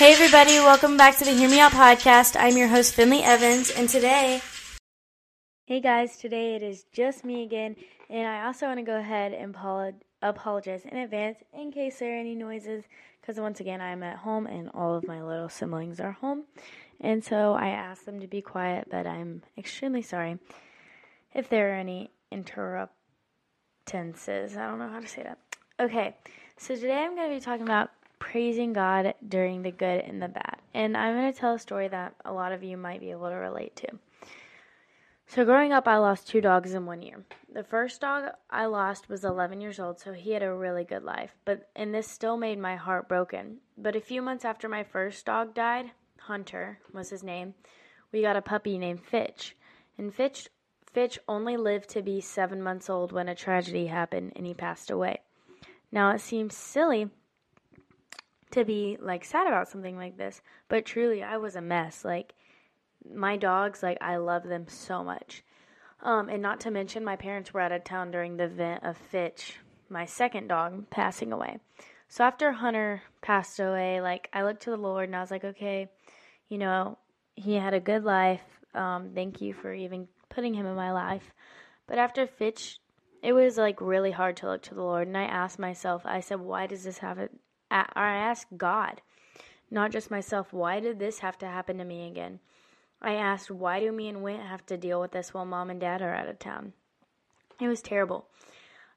Hey, everybody, welcome back to the Hear Me Out podcast. I'm your host, Finley Evans, and today, hey guys, today it is just me again, and I also want to go ahead and apologize in advance in case there are any noises, because once again, I'm at home and all of my little siblings are home, and so I asked them to be quiet, but I'm extremely sorry if there are any interruptances. I don't know how to say that. Okay, so today I'm going to be talking about praising God during the good and the bad. And I'm going to tell a story that a lot of you might be able to relate to. So, growing up, I lost two dogs in one year. The first dog I lost was 11 years old, so he had a really good life. But and this still made my heart broken. But a few months after my first dog died, Hunter was his name, we got a puppy named Fitch. And Fitch Fitch only lived to be 7 months old when a tragedy happened and he passed away. Now, it seems silly to be like sad about something like this, but truly I was a mess. Like my dogs, like I love them so much. Um, and not to mention my parents were out of town during the event of Fitch, my second dog, passing away. So after Hunter passed away, like I looked to the Lord and I was like, okay, you know, he had a good life. Um, thank you for even putting him in my life. But after Fitch, it was like really hard to look to the Lord. And I asked myself, I said, why does this have? I asked God, not just myself, why did this have to happen to me again? I asked, why do me and Wint have to deal with this while mom and dad are out of town? It was terrible.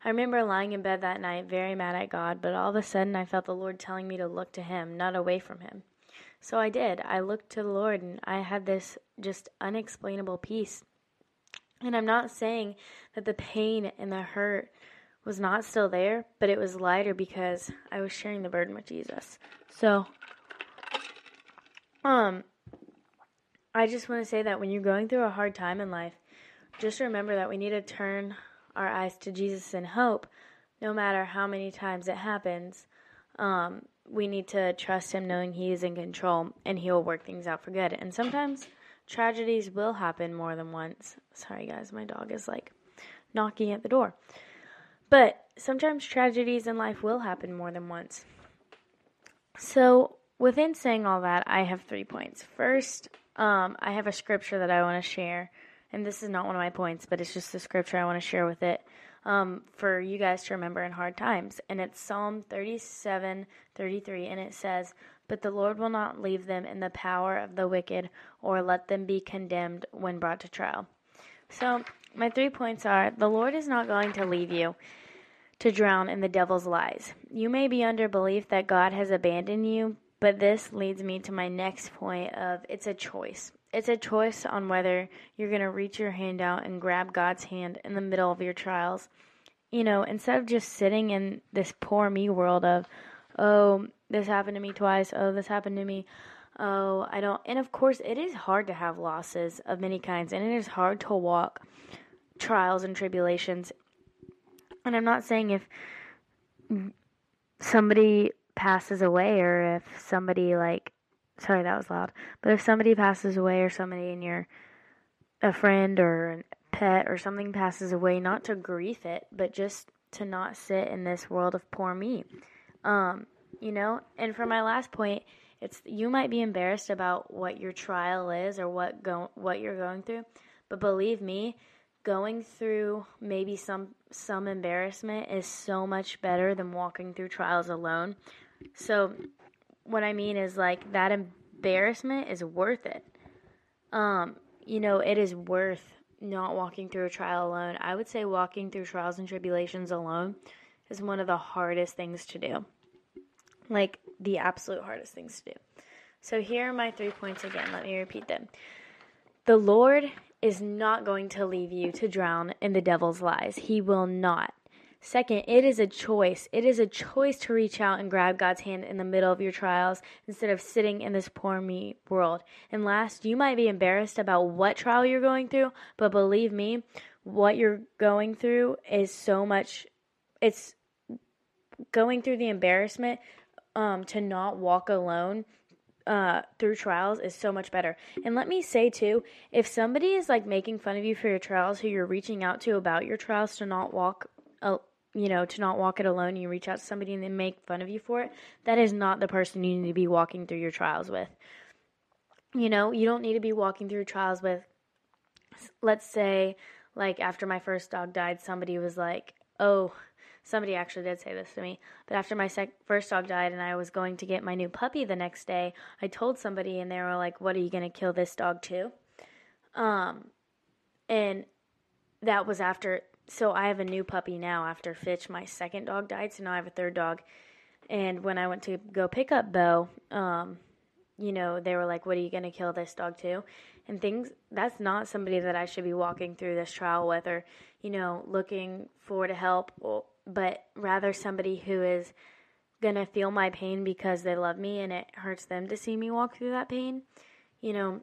I remember lying in bed that night, very mad at God, but all of a sudden I felt the Lord telling me to look to Him, not away from Him. So I did. I looked to the Lord and I had this just unexplainable peace. And I'm not saying that the pain and the hurt was not still there, but it was lighter because I was sharing the burden with Jesus. So, um, I just want to say that when you're going through a hard time in life, just remember that we need to turn our eyes to Jesus in hope, no matter how many times it happens. Um, we need to trust Him knowing He is in control and He will work things out for good. And sometimes tragedies will happen more than once. Sorry, guys, my dog is like knocking at the door. But sometimes tragedies in life will happen more than once. So, within saying all that, I have three points. First, um, I have a scripture that I want to share, and this is not one of my points, but it's just the scripture I want to share with it um, for you guys to remember in hard times. And it's Psalm 37 33, and it says, But the Lord will not leave them in the power of the wicked, or let them be condemned when brought to trial. So, my three points are the Lord is not going to leave you to drown in the devil's lies. You may be under belief that God has abandoned you, but this leads me to my next point of it's a choice. It's a choice on whether you're going to reach your hand out and grab God's hand in the middle of your trials. You know, instead of just sitting in this poor me world of, oh, this happened to me twice, oh, this happened to me, oh, I don't. And of course, it is hard to have losses of many kinds, and it is hard to walk trials and tribulations and I'm not saying if somebody passes away or if somebody like sorry that was loud, but if somebody passes away or somebody in your a friend or a pet or something passes away, not to grief it, but just to not sit in this world of poor me. Um, you know, and for my last point, it's you might be embarrassed about what your trial is or what go what you're going through, but believe me, going through maybe some some embarrassment is so much better than walking through trials alone. So what I mean is like that embarrassment is worth it. Um, you know, it is worth not walking through a trial alone. I would say walking through trials and tribulations alone is one of the hardest things to do. Like the absolute hardest things to do. So here are my three points again. Let me repeat them. The Lord is not going to leave you to drown in the devil's lies. He will not. Second, it is a choice. It is a choice to reach out and grab God's hand in the middle of your trials instead of sitting in this poor me world. And last, you might be embarrassed about what trial you're going through, but believe me, what you're going through is so much, it's going through the embarrassment um, to not walk alone uh, through trials is so much better. And let me say too, if somebody is like making fun of you for your trials, who you're reaching out to about your trials to not walk uh, you know, to not walk it alone, you reach out to somebody and they make fun of you for it, that is not the person you need to be walking through your trials with. You know, you don't need to be walking through trials with, let's say, like after my first dog died, somebody was like, oh, somebody actually did say this to me. But after my sec- first dog died and I was going to get my new puppy the next day, I told somebody and they were like, what are you going to kill this dog too? Um, and that was after so I have a new puppy now after Fitch, my second dog, died. So now I have a third dog. And when I went to go pick up Bo, um, you know, they were like, What are you going to kill this dog to? And things, that's not somebody that I should be walking through this trial with or, you know, looking for to help, but rather somebody who is going to feel my pain because they love me and it hurts them to see me walk through that pain, you know.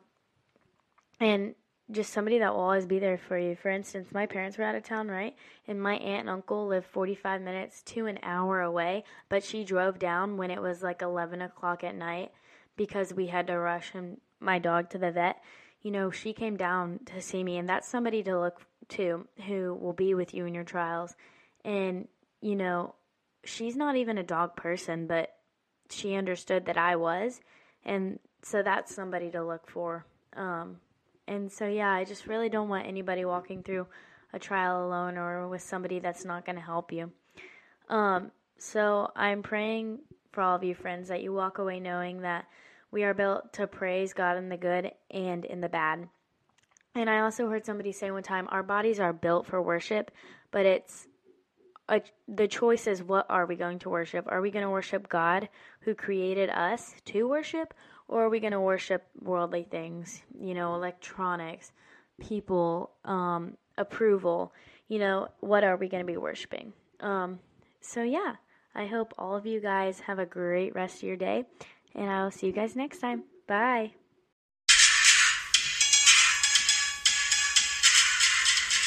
And just somebody that will always be there for you. For instance, my parents were out of town, right? And my aunt and uncle live 45 minutes to an hour away, but she drove down when it was like 11 o'clock at night because we had to rush him, my dog to the vet. You know, she came down to see me, and that's somebody to look to who will be with you in your trials. And, you know, she's not even a dog person, but she understood that I was. And so that's somebody to look for. Um, and so, yeah, I just really don't want anybody walking through a trial alone or with somebody that's not going to help you. Um, so, I'm praying for all of you friends that you walk away knowing that we are built to praise God in the good and in the bad. And I also heard somebody say one time, our bodies are built for worship, but it's a, the choice is what are we going to worship? Are we going to worship God who created us to worship, or are we going to worship worldly things, you know, electronics, people, um, approval? You know, what are we going to be worshiping? Um, so, yeah, I hope all of you guys have a great rest of your day, and I will see you guys next time. Bye.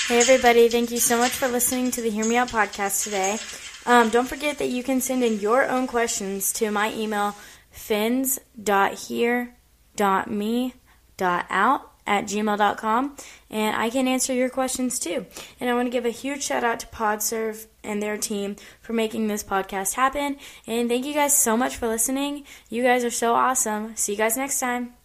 Hey, everybody, thank you so much for listening to the Hear Me Out podcast today. Um, don't forget that you can send in your own questions to my email fins.here.me.out at gmail.com and I can answer your questions too. And I want to give a huge shout out to PodServe and their team for making this podcast happen. And thank you guys so much for listening. You guys are so awesome. See you guys next time.